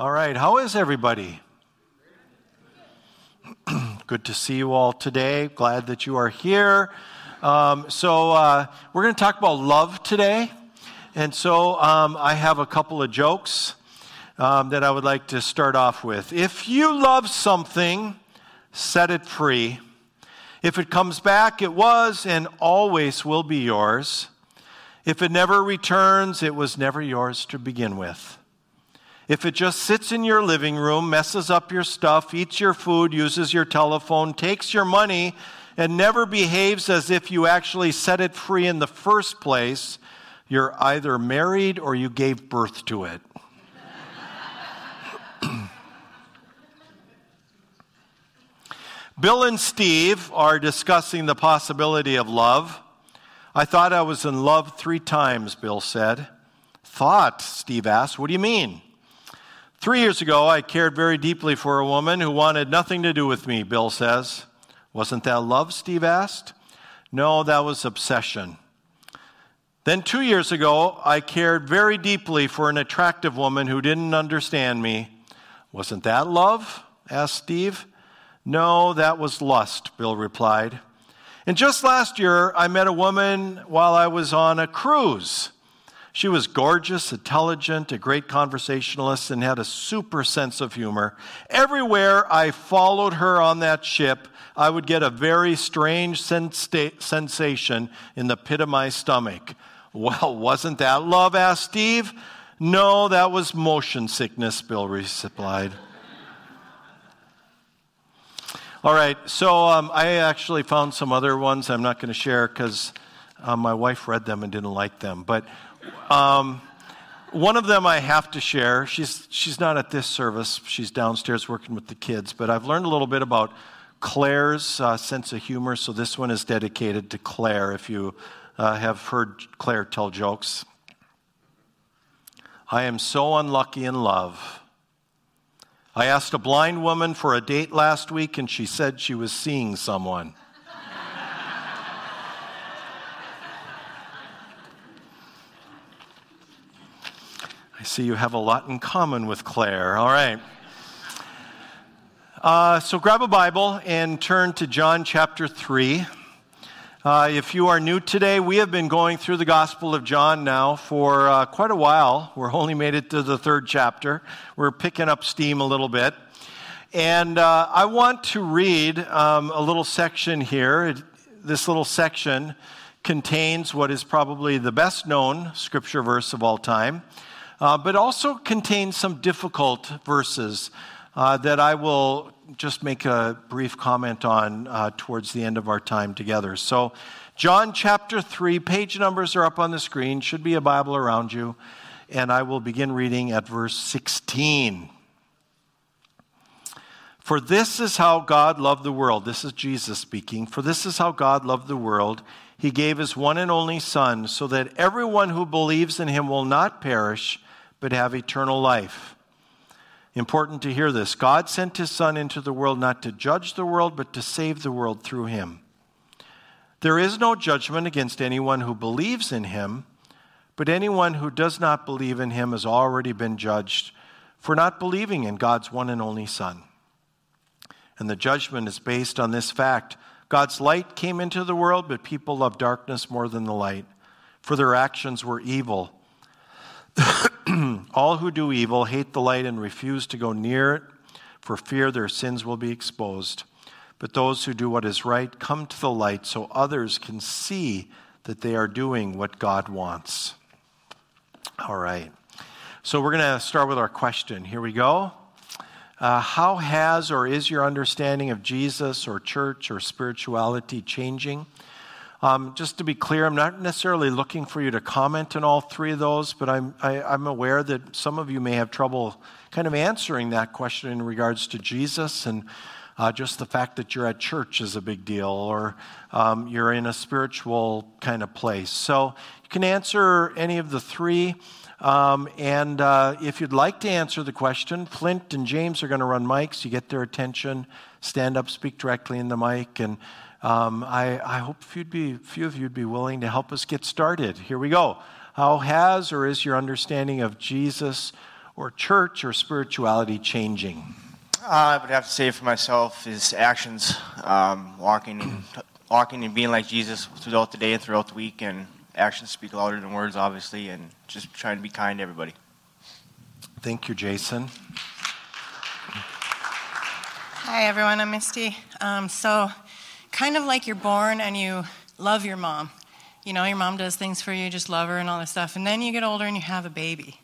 All right, how is everybody? Good to see you all today. Glad that you are here. Um, so, uh, we're going to talk about love today. And so, um, I have a couple of jokes um, that I would like to start off with. If you love something, set it free. If it comes back, it was and always will be yours. If it never returns, it was never yours to begin with. If it just sits in your living room, messes up your stuff, eats your food, uses your telephone, takes your money, and never behaves as if you actually set it free in the first place, you're either married or you gave birth to it. Bill and Steve are discussing the possibility of love. I thought I was in love three times, Bill said. Thought, Steve asked. What do you mean? Three years ago, I cared very deeply for a woman who wanted nothing to do with me, Bill says. Wasn't that love? Steve asked. No, that was obsession. Then, two years ago, I cared very deeply for an attractive woman who didn't understand me. Wasn't that love? asked Steve. No, that was lust, Bill replied. And just last year, I met a woman while I was on a cruise. She was gorgeous, intelligent, a great conversationalist, and had a super sense of humor. Everywhere I followed her on that ship, I would get a very strange sensa- sensation in the pit of my stomach. Well, wasn't that love? asked Steve. No, that was motion sickness, Bill replied. All right, so um, I actually found some other ones I'm not going to share because um, my wife read them and didn't like them. But um, one of them I have to share. She's, she's not at this service, she's downstairs working with the kids. But I've learned a little bit about Claire's uh, sense of humor, so this one is dedicated to Claire if you uh, have heard Claire tell jokes. I am so unlucky in love. I asked a blind woman for a date last week, and she said she was seeing someone. I see you have a lot in common with Claire. All right. Uh, so grab a Bible and turn to John chapter 3. Uh, if you are new today, we have been going through the Gospel of John now for uh, quite a while. We're only made it to the third chapter. We're picking up steam a little bit. And uh, I want to read um, a little section here. It, this little section contains what is probably the best known scripture verse of all time, uh, but also contains some difficult verses uh, that I will just make a brief comment on uh, towards the end of our time together. So, John chapter 3, page numbers are up on the screen, should be a Bible around you, and I will begin reading at verse 16. For this is how God loved the world. This is Jesus speaking. For this is how God loved the world. He gave his one and only Son, so that everyone who believes in him will not perish, but have eternal life. Important to hear this. God sent his Son into the world not to judge the world, but to save the world through him. There is no judgment against anyone who believes in him, but anyone who does not believe in him has already been judged for not believing in God's one and only Son. And the judgment is based on this fact God's light came into the world, but people loved darkness more than the light, for their actions were evil. All who do evil hate the light and refuse to go near it for fear their sins will be exposed. But those who do what is right come to the light so others can see that they are doing what God wants. All right. So we're going to start with our question. Here we go. Uh, how has or is your understanding of Jesus or church or spirituality changing? Um, just to be clear, I'm not necessarily looking for you to comment on all three of those, but I'm, I, i am aware that some of you may have trouble kind of answering that question in regards to Jesus and uh, just the fact that you're at church is a big deal or um, you're in a spiritual kind of place. So you can answer any of the three. Um, and uh, if you'd like to answer the question, Flint and James are going to run mics. You get their attention, stand up, speak directly in the mic, and um, I, I, hope a few, few of you would be willing to help us get started. Here we go. How has or is your understanding of Jesus or church or spirituality changing? Uh, I would have to say for myself is actions, um, walking and walking and being like Jesus throughout the day and throughout the week, and actions speak louder than words, obviously, and just trying to be kind to everybody. Thank you, Jason. Hi, everyone. I'm Misty. Um, so, kind of like you're born and you love your mom. You know, your mom does things for you, just love her and all this stuff. And then you get older and you have a baby.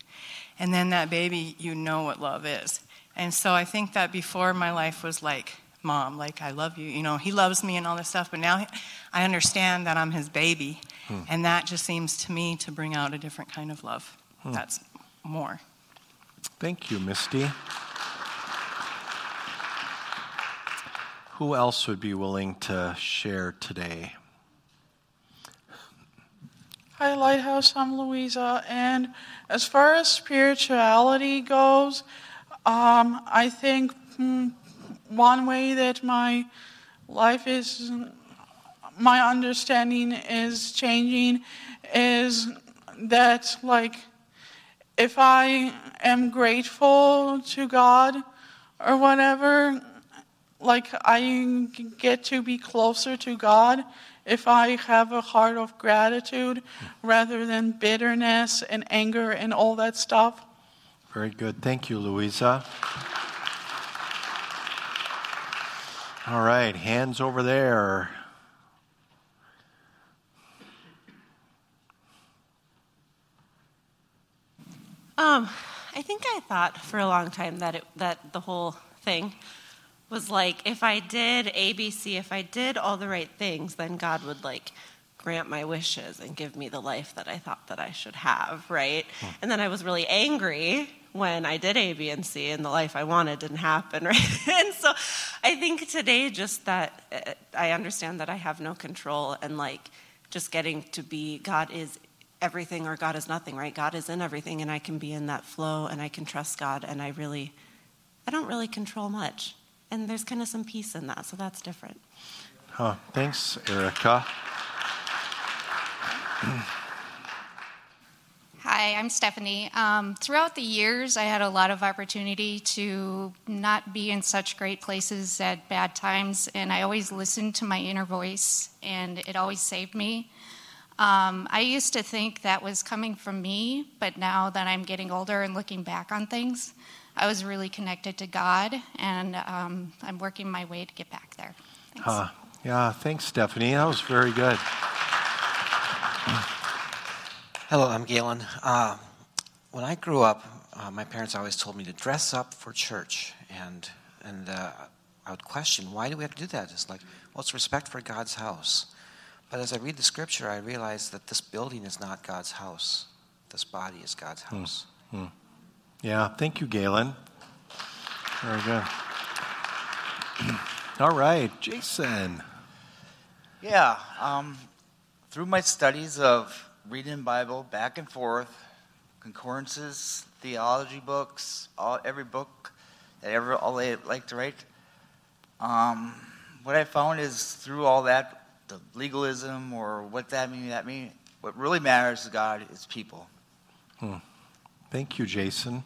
And then that baby, you know what love is. And so I think that before my life was like, mom, like, I love you. You know, he loves me and all this stuff. But now I understand that I'm his baby. Hmm. And that just seems to me to bring out a different kind of love. Hmm. That's more. Thank you, Misty. Who else would be willing to share today? Hi, Lighthouse. I'm Louisa. And as far as spirituality goes, um, I think mm, one way that my life is, my understanding is changing is that, like, if I am grateful to God or whatever, like I get to be closer to God if I have a heart of gratitude rather than bitterness and anger and all that stuff. Very good. Thank you, Louisa. All right, hands over there. Um, I think I thought for a long time that it, that the whole thing was like if I did ABC, if I did all the right things, then God would like grant my wishes and give me the life that I thought that I should have, right? Hmm. And then I was really angry when I did A, B, and C, and the life I wanted didn't happen, right? and so I think today, just that uh, I understand that I have no control, and like just getting to be God is everything or God is nothing, right? God is in everything, and I can be in that flow, and I can trust God, and I really, I don't really control much and there's kind of some peace in that, so that's different. Huh. Thanks, Erica. Hi, I'm Stephanie. Um, throughout the years, I had a lot of opportunity to not be in such great places at bad times, and I always listened to my inner voice, and it always saved me. Um, I used to think that was coming from me, but now that I'm getting older and looking back on things, I was really connected to God, and um, I'm working my way to get back there. Thanks. Uh, yeah, thanks, Stephanie. That was very good. Hello, I'm Galen. Uh, when I grew up, uh, my parents always told me to dress up for church, and and uh, I would question why do we have to do that? It's like, well, it's respect for God's house. But as I read the scripture, I realize that this building is not God's house. This body is God's hmm. house. Mm. Yeah, thank you, Galen. Very good. All right, Jason. Yeah, um, through my studies of reading Bible back and forth, concordances, theology books, all, every book that ever all I like to write, um, what I found is through all that, the legalism or what that mean, that mean, what really matters to God is people. Hmm. Thank you, Jason.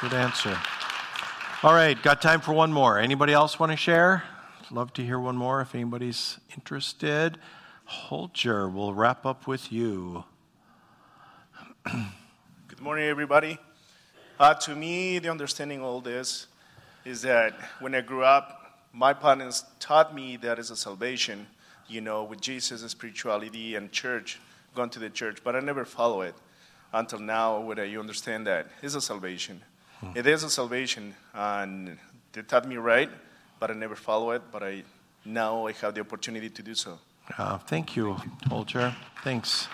Good answer. All right, got time for one more. Anybody else want to share? Love to hear one more if anybody's interested. Holger, we'll wrap up with you. Good morning, everybody. Uh, to me, the understanding of all this is that when I grew up, my parents taught me that is a salvation, you know, with Jesus, and spirituality, and church, going to the church, but I never follow it until now whether you understand that it's a salvation. Hmm. It is a salvation, and they taught me right, but I never follow it, but I now I have the opportunity to do so. Uh, thank you, Holger. Thanks.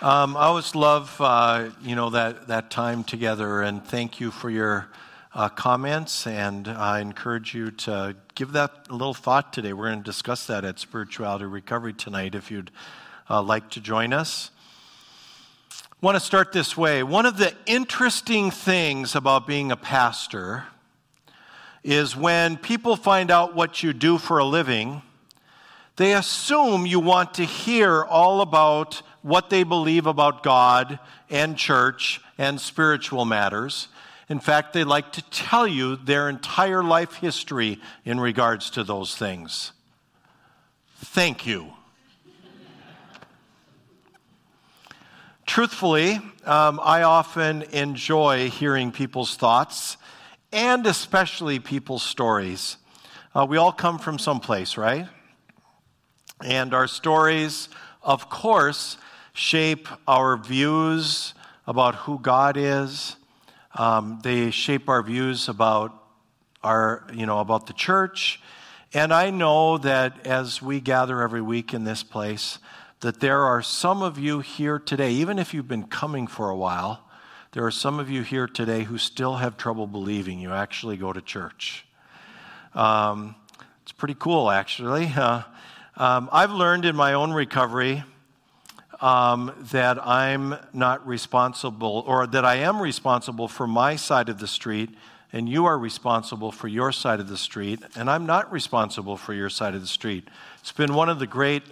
Um, I always love, uh, you know, that, that time together, and thank you for your uh, comments. And I encourage you to give that a little thought today. We're going to discuss that at Spirituality Recovery tonight. If you'd uh, like to join us. Want to start this way. One of the interesting things about being a pastor is when people find out what you do for a living, they assume you want to hear all about what they believe about God and church and spiritual matters. In fact, they like to tell you their entire life history in regards to those things. Thank you. Truthfully, um, I often enjoy hearing people's thoughts and especially people's stories. Uh, we all come from someplace, right? And our stories, of course, shape our views about who God is. Um, they shape our views about our, you know, about the church. And I know that as we gather every week in this place, that there are some of you here today, even if you've been coming for a while, there are some of you here today who still have trouble believing you actually go to church. Um, it's pretty cool, actually. Um, I've learned in my own recovery um, that I'm not responsible, or that I am responsible for my side of the street, and you are responsible for your side of the street, and I'm not responsible for your side of the street. It's been one of the great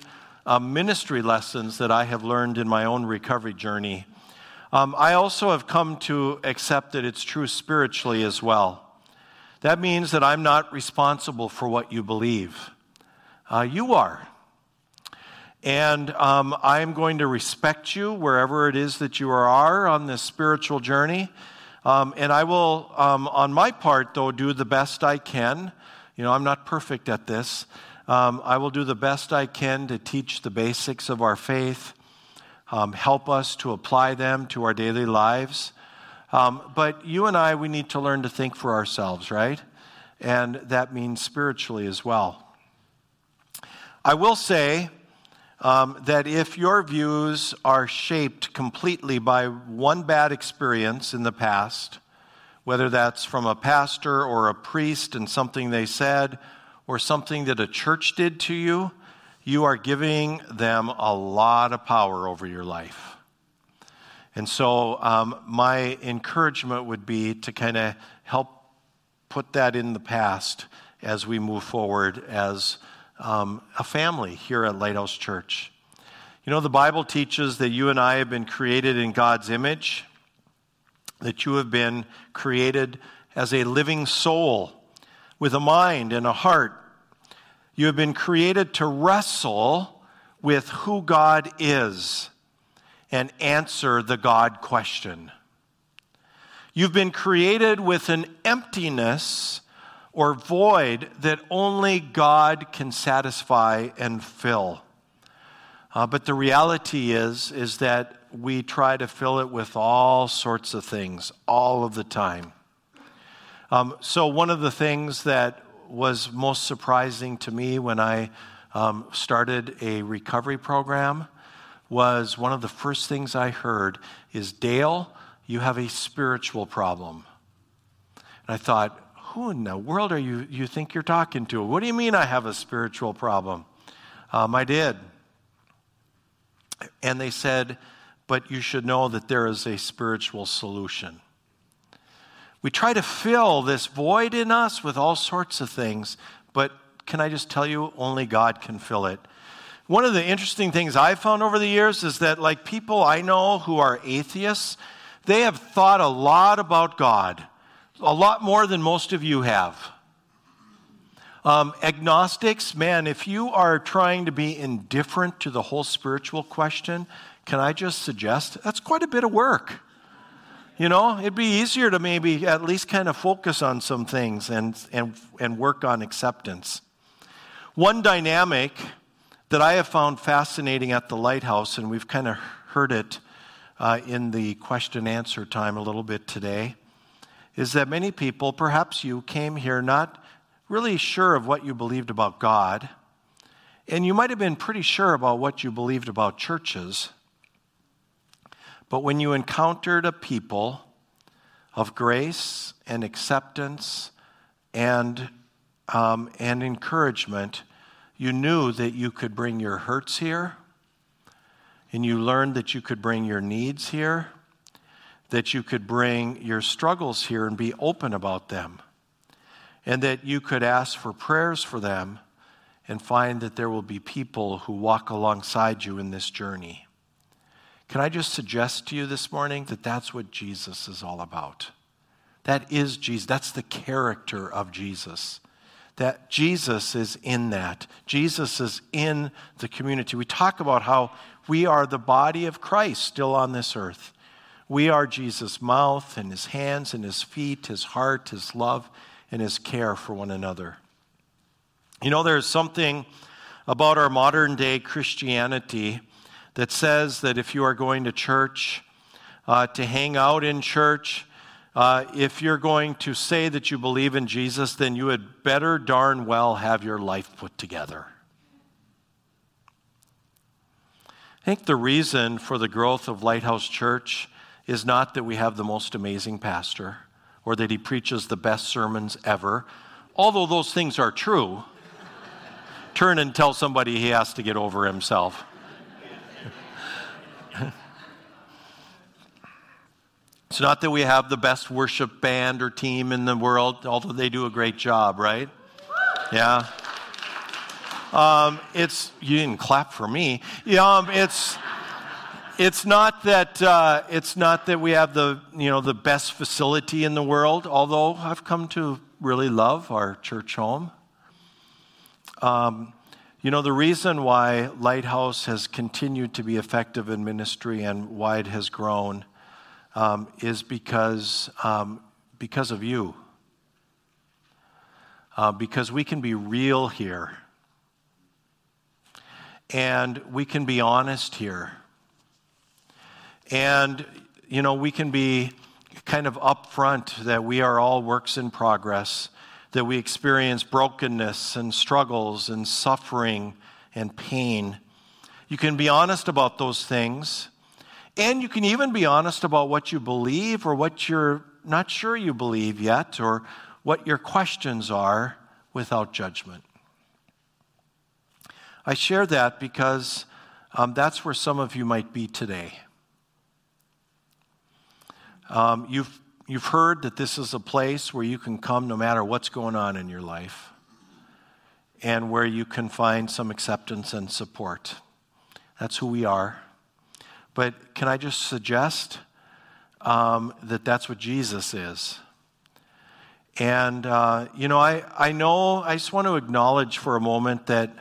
uh, ministry lessons that I have learned in my own recovery journey. Um, I also have come to accept that it's true spiritually as well. That means that I'm not responsible for what you believe. Uh, you are. And um, I'm going to respect you wherever it is that you are on this spiritual journey. Um, and I will, um, on my part, though, do the best I can. You know, I'm not perfect at this. Um, I will do the best I can to teach the basics of our faith, um, help us to apply them to our daily lives. Um, but you and I, we need to learn to think for ourselves, right? And that means spiritually as well. I will say um, that if your views are shaped completely by one bad experience in the past, whether that's from a pastor or a priest and something they said, or something that a church did to you, you are giving them a lot of power over your life. And so, um, my encouragement would be to kind of help put that in the past as we move forward as um, a family here at Lighthouse Church. You know, the Bible teaches that you and I have been created in God's image, that you have been created as a living soul with a mind and a heart. You have been created to wrestle with who God is and answer the God question. You've been created with an emptiness or void that only God can satisfy and fill. Uh, but the reality is, is that we try to fill it with all sorts of things all of the time. Um, so, one of the things that was most surprising to me when I um, started a recovery program was one of the first things I heard is Dale, you have a spiritual problem. And I thought, who in the world are you you think you're talking to? What do you mean I have a spiritual problem? Um, I did. And they said, but you should know that there is a spiritual solution. We try to fill this void in us with all sorts of things, but can I just tell you, only God can fill it. One of the interesting things I've found over the years is that, like people I know who are atheists, they have thought a lot about God, a lot more than most of you have. Um, agnostics, man, if you are trying to be indifferent to the whole spiritual question, can I just suggest that's quite a bit of work. You know, it'd be easier to maybe at least kind of focus on some things and, and, and work on acceptance. One dynamic that I have found fascinating at the lighthouse, and we've kind of heard it uh, in the question answer time a little bit today, is that many people, perhaps you, came here not really sure of what you believed about God, and you might have been pretty sure about what you believed about churches. But when you encountered a people of grace and acceptance and, um, and encouragement, you knew that you could bring your hurts here, and you learned that you could bring your needs here, that you could bring your struggles here and be open about them, and that you could ask for prayers for them and find that there will be people who walk alongside you in this journey. Can I just suggest to you this morning that that's what Jesus is all about? That is Jesus. That's the character of Jesus. That Jesus is in that. Jesus is in the community. We talk about how we are the body of Christ still on this earth. We are Jesus' mouth and his hands and his feet, his heart, his love, and his care for one another. You know, there's something about our modern day Christianity that says that if you are going to church, uh, to hang out in church, uh, if you're going to say that you believe in Jesus, then you had better darn well have your life put together. I think the reason for the growth of Lighthouse Church is not that we have the most amazing pastor or that he preaches the best sermons ever, although those things are true. Turn and tell somebody he has to get over himself. It's not that we have the best worship band or team in the world, although they do a great job, right? Yeah. Um, it's you didn't clap for me. Um, it's it's not that uh, it's not that we have the you know the best facility in the world. Although I've come to really love our church home. Um, you know the reason why Lighthouse has continued to be effective in ministry and why it has grown um, is because, um, because of you. Uh, because we can be real here. And we can be honest here. And, you know, we can be kind of upfront that we are all works in progress, that we experience brokenness and struggles and suffering and pain. You can be honest about those things and you can even be honest about what you believe or what you're not sure you believe yet or what your questions are without judgment. I share that because um, that's where some of you might be today. Um, you've, you've heard that this is a place where you can come no matter what's going on in your life and where you can find some acceptance and support. That's who we are. But can I just suggest um, that that's what Jesus is? And, uh, you know, I, I know, I just want to acknowledge for a moment that,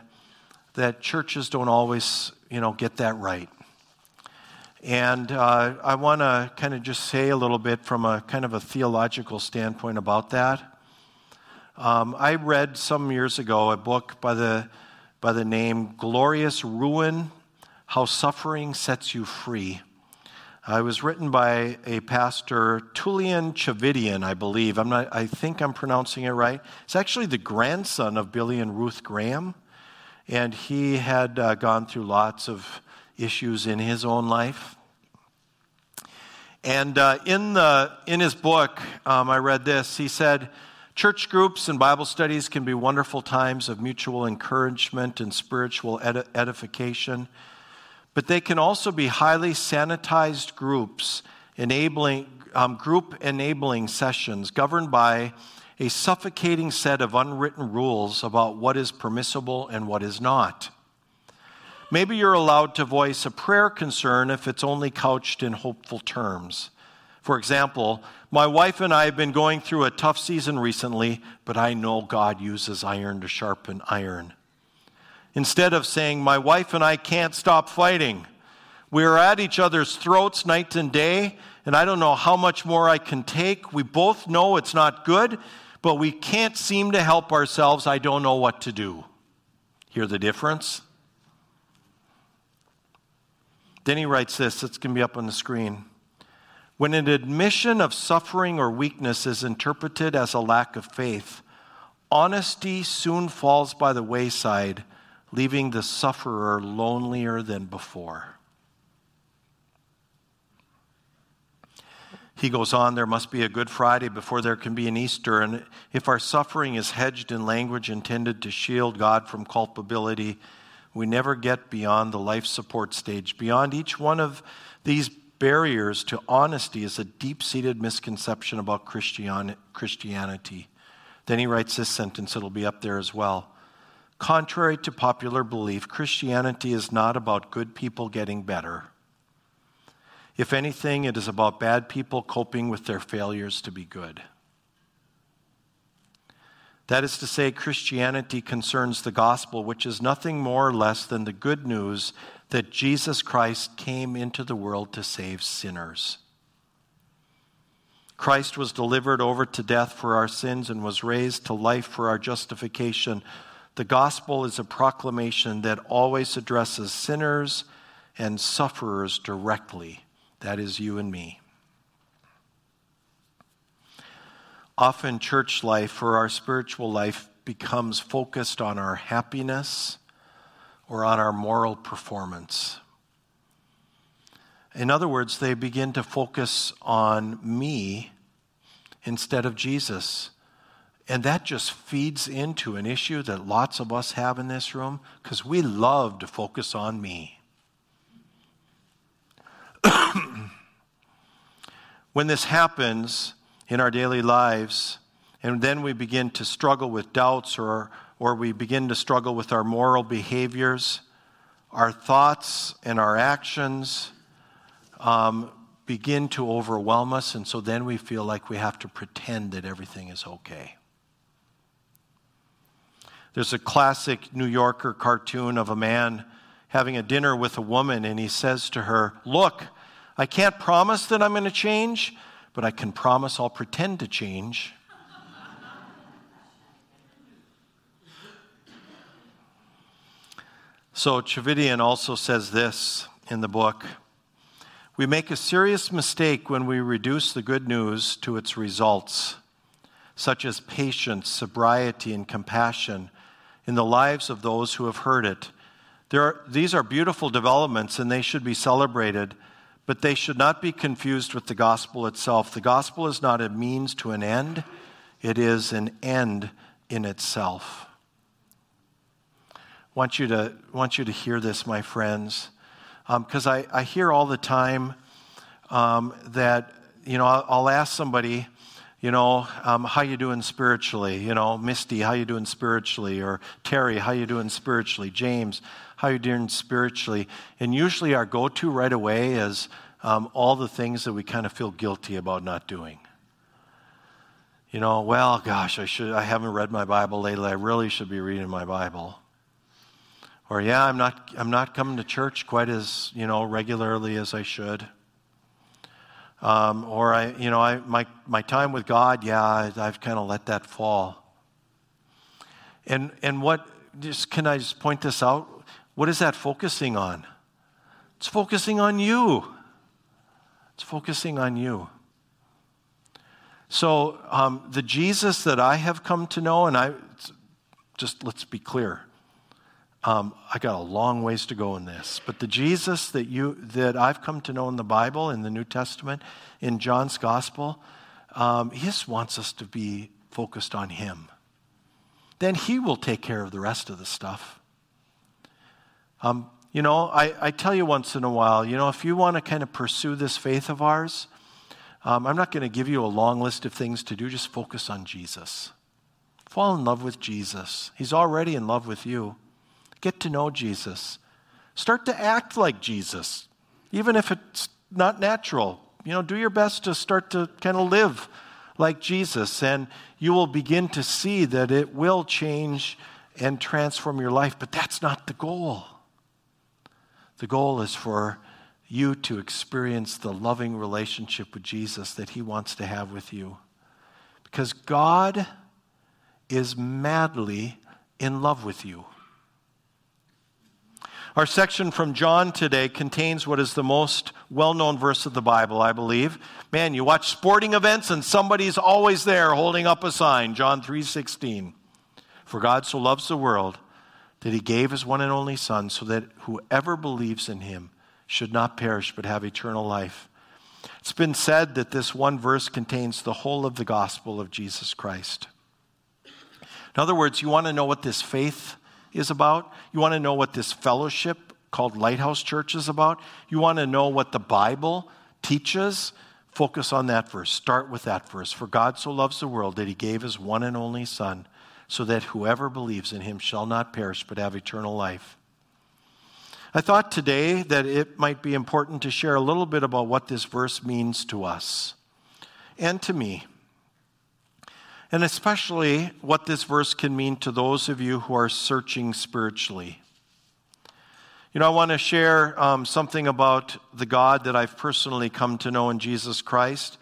that churches don't always, you know, get that right. And uh, I want to kind of just say a little bit from a kind of a theological standpoint about that. Um, I read some years ago a book by the, by the name Glorious Ruin how Suffering Sets You Free. Uh, it was written by a pastor, Tullian Tchividjian, I believe. I'm not, I think I'm pronouncing it right. It's actually the grandson of Billy and Ruth Graham, and he had uh, gone through lots of issues in his own life. And uh, in, the, in his book, um, I read this. He said, Church groups and Bible studies can be wonderful times of mutual encouragement and spiritual edification but they can also be highly sanitized groups, enabling, um, group enabling sessions governed by a suffocating set of unwritten rules about what is permissible and what is not. Maybe you're allowed to voice a prayer concern if it's only couched in hopeful terms. For example, my wife and I have been going through a tough season recently, but I know God uses iron to sharpen iron. Instead of saying, My wife and I can't stop fighting, we are at each other's throats night and day, and I don't know how much more I can take. We both know it's not good, but we can't seem to help ourselves. I don't know what to do. Hear the difference? Then he writes this, it's going to be up on the screen. When an admission of suffering or weakness is interpreted as a lack of faith, honesty soon falls by the wayside leaving the sufferer lonelier than before. He goes on, there must be a Good Friday before there can be an Easter. And if our suffering is hedged in language intended to shield God from culpability, we never get beyond the life support stage. Beyond each one of these barriers to honesty is a deep seated misconception about Christianity. Then he writes this sentence, it'll be up there as well. Contrary to popular belief, Christianity is not about good people getting better. If anything, it is about bad people coping with their failures to be good. That is to say, Christianity concerns the gospel, which is nothing more or less than the good news that Jesus Christ came into the world to save sinners. Christ was delivered over to death for our sins and was raised to life for our justification. The gospel is a proclamation that always addresses sinners and sufferers directly. That is you and me. Often, church life or our spiritual life becomes focused on our happiness or on our moral performance. In other words, they begin to focus on me instead of Jesus. And that just feeds into an issue that lots of us have in this room because we love to focus on me. when this happens, in our daily lives, and then we begin to struggle with doubts or, or we begin to struggle with our moral behaviors, our thoughts and our actions um, begin to overwhelm us, and so then we feel like we have to pretend that everything is okay. There's a classic New Yorker cartoon of a man having a dinner with a woman, and he says to her, Look, I can't promise that I'm going to change, but I can promise I'll pretend to change. So, Tchividjian also says this in the book We make a serious mistake when we reduce the good news to its results, such as patience, sobriety, and compassion in the lives of those who have heard it. Are, these are beautiful developments and they should be celebrated but they should not be confused with the gospel itself. The gospel is not a means to an end, it is an end in itself. I want you to, want you to hear this, my friends, because um, I, I hear all the time um, that, you know, I'll, I'll ask somebody, you know, um, how you doing spiritually? You know, Misty, how you doing spiritually? Or Terry, how you doing spiritually? James, how you doing spiritually? And usually our go-to right away is um, all the things that we kind of feel guilty about not doing. You know, well, gosh, I should. I haven't read my Bible lately. I really should be reading my Bible. Or yeah, I'm not. I'm not coming to church quite as you know regularly as I should. Um, or I, you know, I, my, my time with God, yeah, I, I've kind of let that fall. And, and what, just, can I just point this out? What is that focusing on? It's focusing on you. It's focusing on you. So, um, the Jesus that I have come to know, and I just let's be clear, um, I got a long ways to go in this. But the Jesus that you that I've come to know in the Bible, in the New Testament, in John's Gospel, um, he just wants us to be focused on Him. Then He will take care of the rest of the stuff. Um, you know, I, I tell you once in a while, you know, if you want to kind of pursue this faith of ours, um, I'm not going to give you a long list of things to do. Just focus on Jesus. Fall in love with Jesus. He's already in love with you. Get to know Jesus. Start to act like Jesus, even if it's not natural. You know, do your best to start to kind of live like Jesus, and you will begin to see that it will change and transform your life. But that's not the goal. The goal is for you to experience the loving relationship with Jesus that He wants to have with you. Because God is madly in love with you. Our section from John today contains what is the most well known verse of the Bible, I believe. Man, you watch sporting events and somebody's always there holding up a sign, John 3:16. For God so loves the world that he gave his one and only son so that whoever believes in him should not perish but have eternal life. It's been said that this one verse contains the whole of the gospel of Jesus Christ. In other words, you want to know what this faith is about. You want to know what this fellowship called Lighthouse Church is about. You want to know what the Bible teaches. Focus on that verse. Start with that verse. For God so loves the world that he gave his one and only Son, so that whoever believes in him shall not perish but have eternal life. I thought today that it might be important to share a little bit about what this verse means to us and to me. And especially what this verse can mean to those of you who are searching spiritually. You know, I want to share um, something about the God that I've personally come to know in Jesus Christ.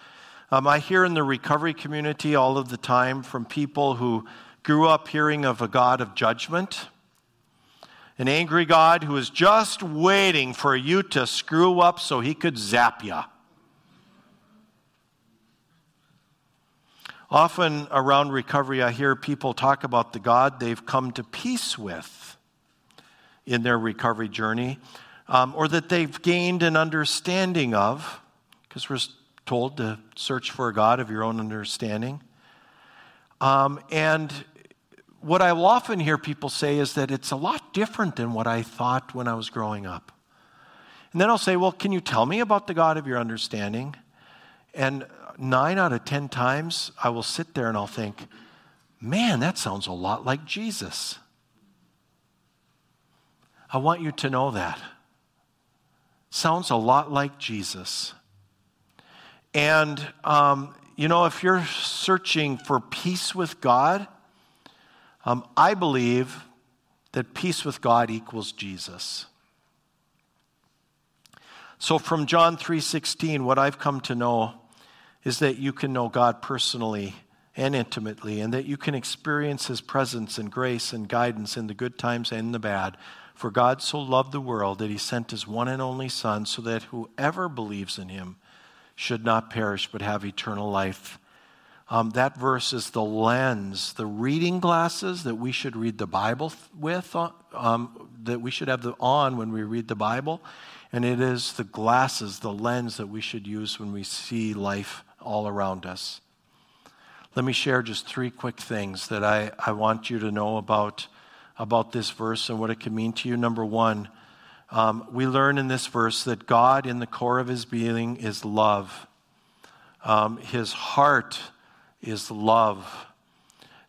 Um, I hear in the recovery community all of the time from people who grew up hearing of a God of judgment an angry God who is just waiting for you to screw up so he could zap you. Often around recovery, I hear people talk about the God they've come to peace with in their recovery journey, um, or that they've gained an understanding of, because we're told to search for a God of your own understanding. Um, and what I will often hear people say is that it's a lot different than what I thought when I was growing up. And then I'll say, Well, can you tell me about the God of your understanding? And nine out of ten times, I will sit there and I'll think, Man, that sounds a lot like Jesus. I want you to know that. Sounds a lot like Jesus. And, um, you know, if you're searching for peace with God, um, I believe that peace with God equals Jesus. So from John 3:16 what I've come to know is that you can know God personally and intimately and that you can experience his presence and grace and guidance in the good times and the bad. For God so loved the world that he sent his one and only son so that whoever believes in him should not perish but have eternal life. Um, that verse is the lens, the reading glasses that we should read the Bible with, uh, um, that we should have the, on when we read the Bible. And it is the glasses, the lens that we should use when we see life all around us. Let me share just three quick things that I, I want you to know about, about this verse and what it can mean to you. Number one, um, we learn in this verse that God, in the core of his being, is love. Um, his heart is love.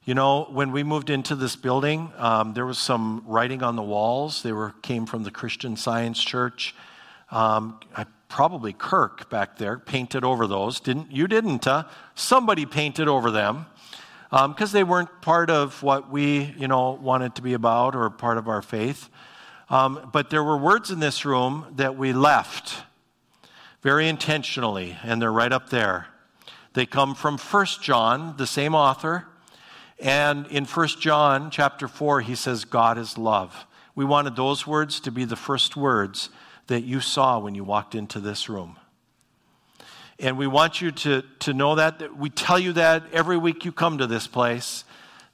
You know, when we moved into this building, um, there was some writing on the walls. They were came from the Christian Science Church. Um, I, probably Kirk back there painted over those. Didn't you? Didn't? Huh? Somebody painted over them because um, they weren't part of what we, you know, wanted to be about or part of our faith. Um, but there were words in this room that we left very intentionally, and they're right up there. They come from 1 John, the same author. And in 1 John chapter 4, he says, God is love. We wanted those words to be the first words that you saw when you walked into this room. And we want you to, to know that, that. We tell you that every week you come to this place.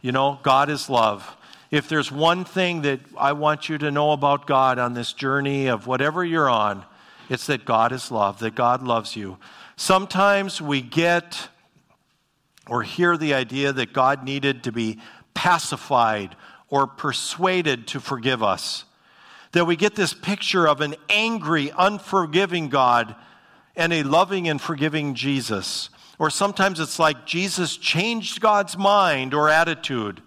You know, God is love. If there's one thing that I want you to know about God on this journey of whatever you're on, it's that God is love, that God loves you. Sometimes we get or hear the idea that God needed to be pacified or persuaded to forgive us. That we get this picture of an angry, unforgiving God and a loving and forgiving Jesus. Or sometimes it's like Jesus changed God's mind or attitude.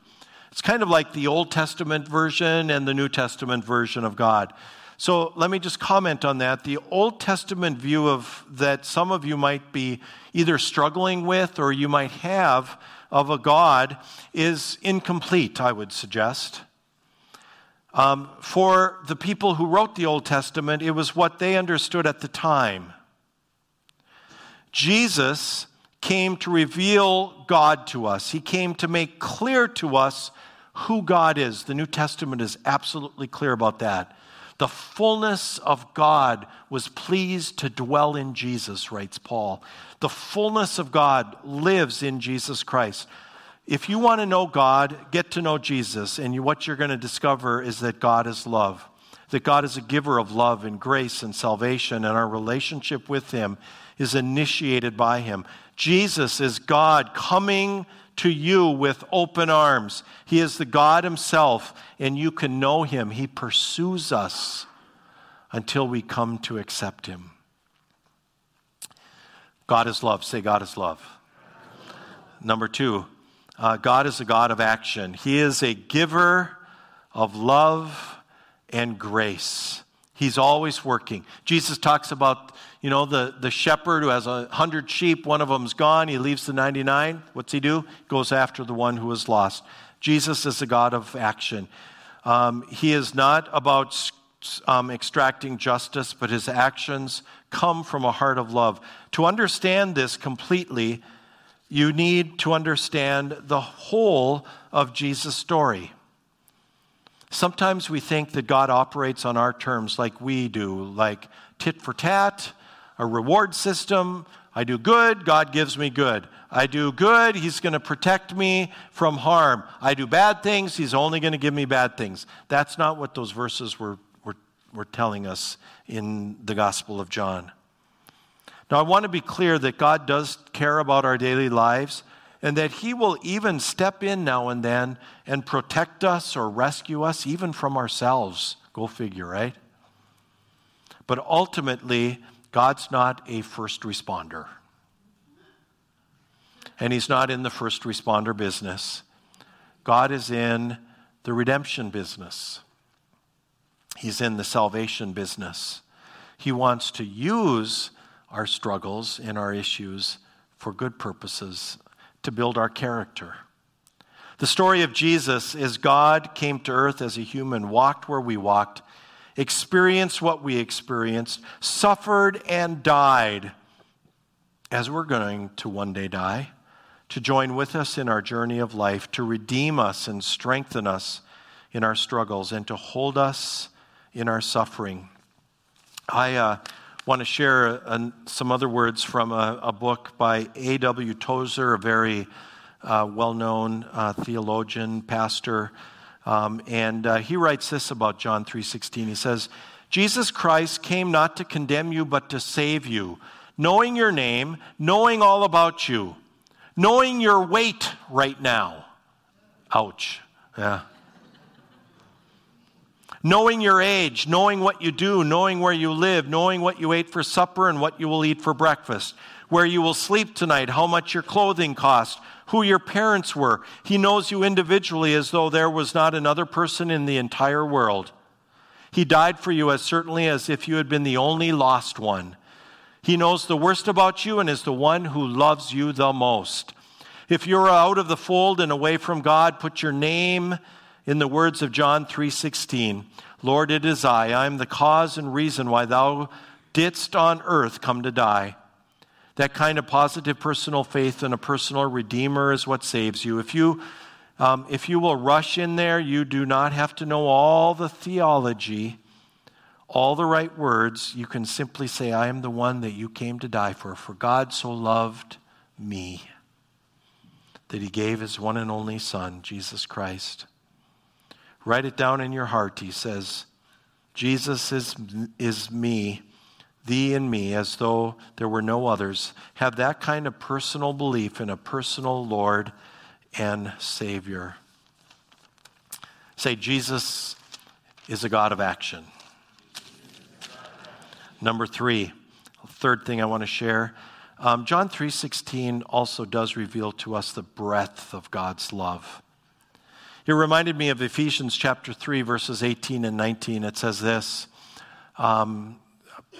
It's kind of like the Old Testament version and the New Testament version of God. So let me just comment on that. The Old Testament view of that some of you might be either struggling with or you might have of a God is incomplete, I would suggest. Um, for the people who wrote the Old Testament, it was what they understood at the time. Jesus came to reveal God to us, He came to make clear to us who God is. The New Testament is absolutely clear about that. The fullness of God was pleased to dwell in Jesus, writes Paul. The fullness of God lives in Jesus Christ. If you want to know God, get to know Jesus, and what you're going to discover is that God is love, that God is a giver of love and grace and salvation, and our relationship with Him is initiated by Him. Jesus is God coming to you with open arms. He is the God Himself, and you can know Him. He pursues us until we come to accept Him. God is love. Say, God is love. Number two, uh, God is a God of action. He is a giver of love and grace. He's always working. Jesus talks about, you know, the, the shepherd who has a hundred sheep, one of them's gone, he leaves the 99. What's he do? Goes after the one who is lost. Jesus is a God of action. Um, he is not about um, extracting justice, but his actions come from a heart of love. To understand this completely, you need to understand the whole of Jesus' story. Sometimes we think that God operates on our terms like we do, like tit for tat, a reward system. I do good, God gives me good. I do good, He's going to protect me from harm. I do bad things, He's only going to give me bad things. That's not what those verses were, were, were telling us in the Gospel of John. Now, I want to be clear that God does care about our daily lives and that He will even step in now and then and protect us or rescue us, even from ourselves. Go figure, right? But ultimately, God's not a first responder. And He's not in the first responder business. God is in the redemption business, He's in the salvation business. He wants to use our struggles and our issues for good purposes to build our character. The story of Jesus is God came to earth as a human, walked where we walked, experienced what we experienced, suffered and died, as we're going to one day die, to join with us in our journey of life, to redeem us and strengthen us in our struggles, and to hold us in our suffering. I uh, want to share some other words from a, a book by A.W. Tozer, a very uh, well known uh, theologian, pastor. Um, and uh, he writes this about John 3:16. He says, "Jesus Christ came not to condemn you but to save you, knowing your name, knowing all about you, knowing your weight right now." Ouch. Yeah knowing your age, knowing what you do, knowing where you live, knowing what you ate for supper and what you will eat for breakfast, where you will sleep tonight, how much your clothing cost, who your parents were. He knows you individually as though there was not another person in the entire world. He died for you as certainly as if you had been the only lost one. He knows the worst about you and is the one who loves you the most. If you're out of the fold and away from God, put your name in the words of John 3:16, Lord, it is I. I am the cause and reason why thou didst on earth come to die. That kind of positive personal faith in a personal redeemer is what saves you. If you, um, if you will rush in there, you do not have to know all the theology, all the right words. You can simply say, I am the one that you came to die for. For God so loved me that he gave his one and only Son, Jesus Christ. Write it down in your heart. He says, Jesus is, is me, thee and me, as though there were no others. Have that kind of personal belief in a personal Lord and Savior. Say, Jesus is a God of action. Number three, third thing I want to share. Um, John 3:16 also does reveal to us the breadth of God's love. It reminded me of Ephesians chapter 3, verses 18 and 19. It says this, um,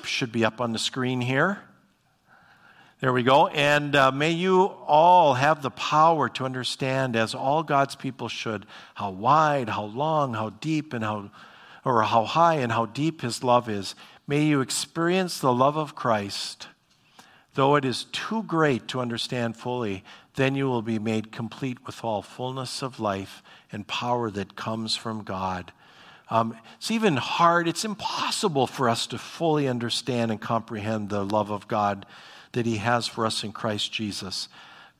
should be up on the screen here. There we go. And uh, may you all have the power to understand, as all God's people should, how wide, how long, how deep, and how, or how high and how deep His love is. May you experience the love of Christ. Though it is too great to understand fully, then you will be made complete with all fullness of life and power that comes from God. Um, it's even hard, it's impossible for us to fully understand and comprehend the love of God that He has for us in Christ Jesus.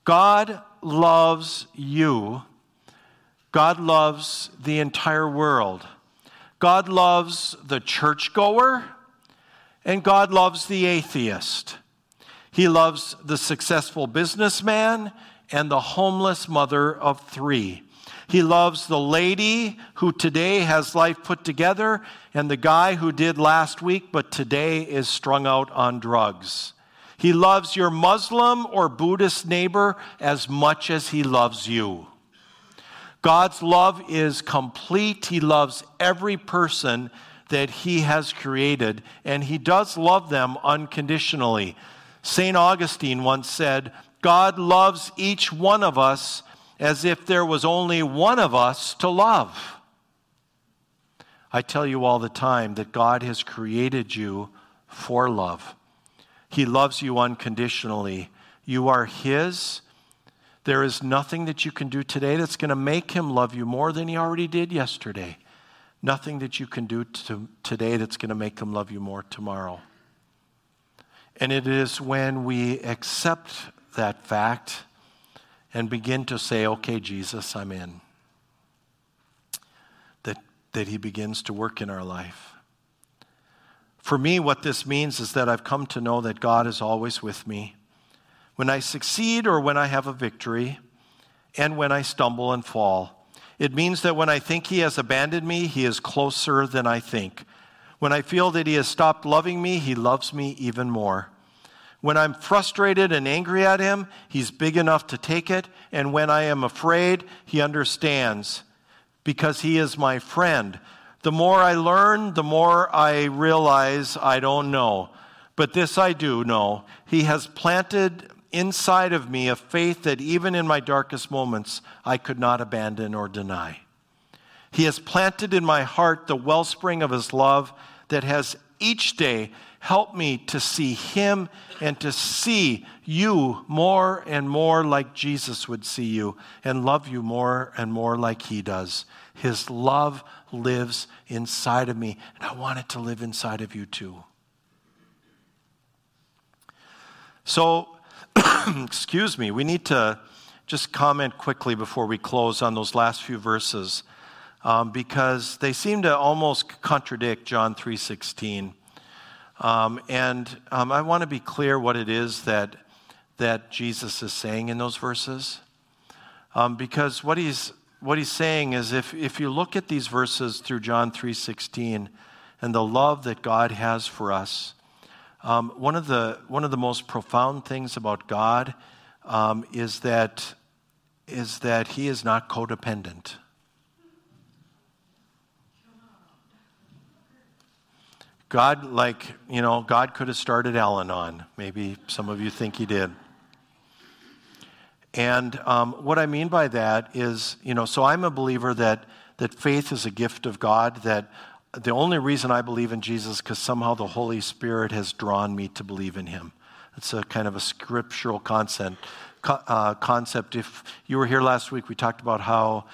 God loves you. God loves the entire world. God loves the churchgoer, and God loves the atheist. He loves the successful businessman and the homeless mother of three. He loves the lady who today has life put together and the guy who did last week but today is strung out on drugs. He loves your Muslim or Buddhist neighbor as much as he loves you. God's love is complete. He loves every person that He has created, and He does love them unconditionally. St. Augustine once said, God loves each one of us as if there was only one of us to love. I tell you all the time that God has created you for love. He loves you unconditionally. You are His. There is nothing that you can do today that's going to make Him love you more than He already did yesterday. Nothing that you can do to, today that's going to make Him love you more tomorrow. And it is when we accept that fact and begin to say, okay, Jesus, I'm in, that, that He begins to work in our life. For me, what this means is that I've come to know that God is always with me. When I succeed or when I have a victory, and when I stumble and fall. It means that when I think He has abandoned me, He is closer than I think. When I feel that He has stopped loving me, He loves me even more. When I'm frustrated and angry at Him, He's big enough to take it. And when I am afraid, He understands because He is my friend the more I learn, the more I realize I don't know. But this I do know. He has planted inside of me a faith that even in my darkest moments I could not abandon or deny. He has planted in my heart the wellspring of His love that has each day helped me to see Him and to see you more and more like Jesus would see you and love you more and more like He does. His love lives inside of me, and I want it to live inside of you too. So, excuse me, we need to just comment quickly before we close on those last few verses um, because they seem to almost contradict John 3.16. Um, and um, I want to be clear what it is that, that Jesus is saying in those verses. Um, because what he's what he's saying is if, if you look at these verses through John 3.16 and the love that God has for us, um, one, of the, one of the most profound things about God um, is, that, is that he is not codependent. God, like, you know, God could have started Al Anon. Maybe some of you think he did. And um, what I mean by that is, you know, so I'm a believer that, that faith is a gift of God, that the only reason I believe in Jesus is because somehow the Holy Spirit has drawn me to believe in him. It's a kind of a scriptural concept. Uh, concept. If you were here last week, we talked about how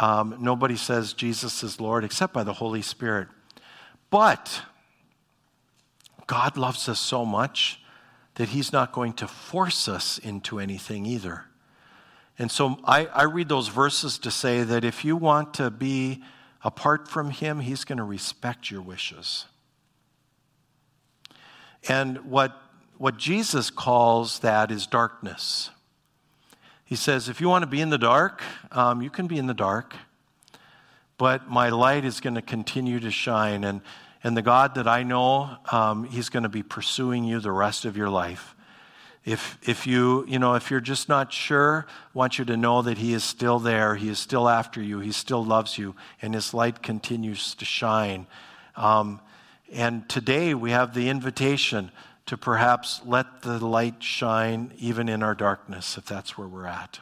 um, nobody says Jesus is Lord except by the Holy Spirit. But God loves us so much that He's not going to force us into anything either. And so I, I read those verses to say that if you want to be apart from Him, He's going to respect your wishes. And what, what Jesus calls that is darkness. He says, if you want to be in the dark, um, you can be in the dark, but my light is going to continue to shine. And, and the God that I know, um, He's going to be pursuing you the rest of your life. If, if you, you know, if you're just not sure, I want you to know that He is still there. He is still after you. He still loves you, and His light continues to shine. Um, and today we have the invitation to perhaps let the light shine even in our darkness, if that's where we're at.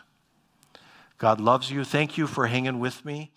God loves you. Thank you for hanging with me.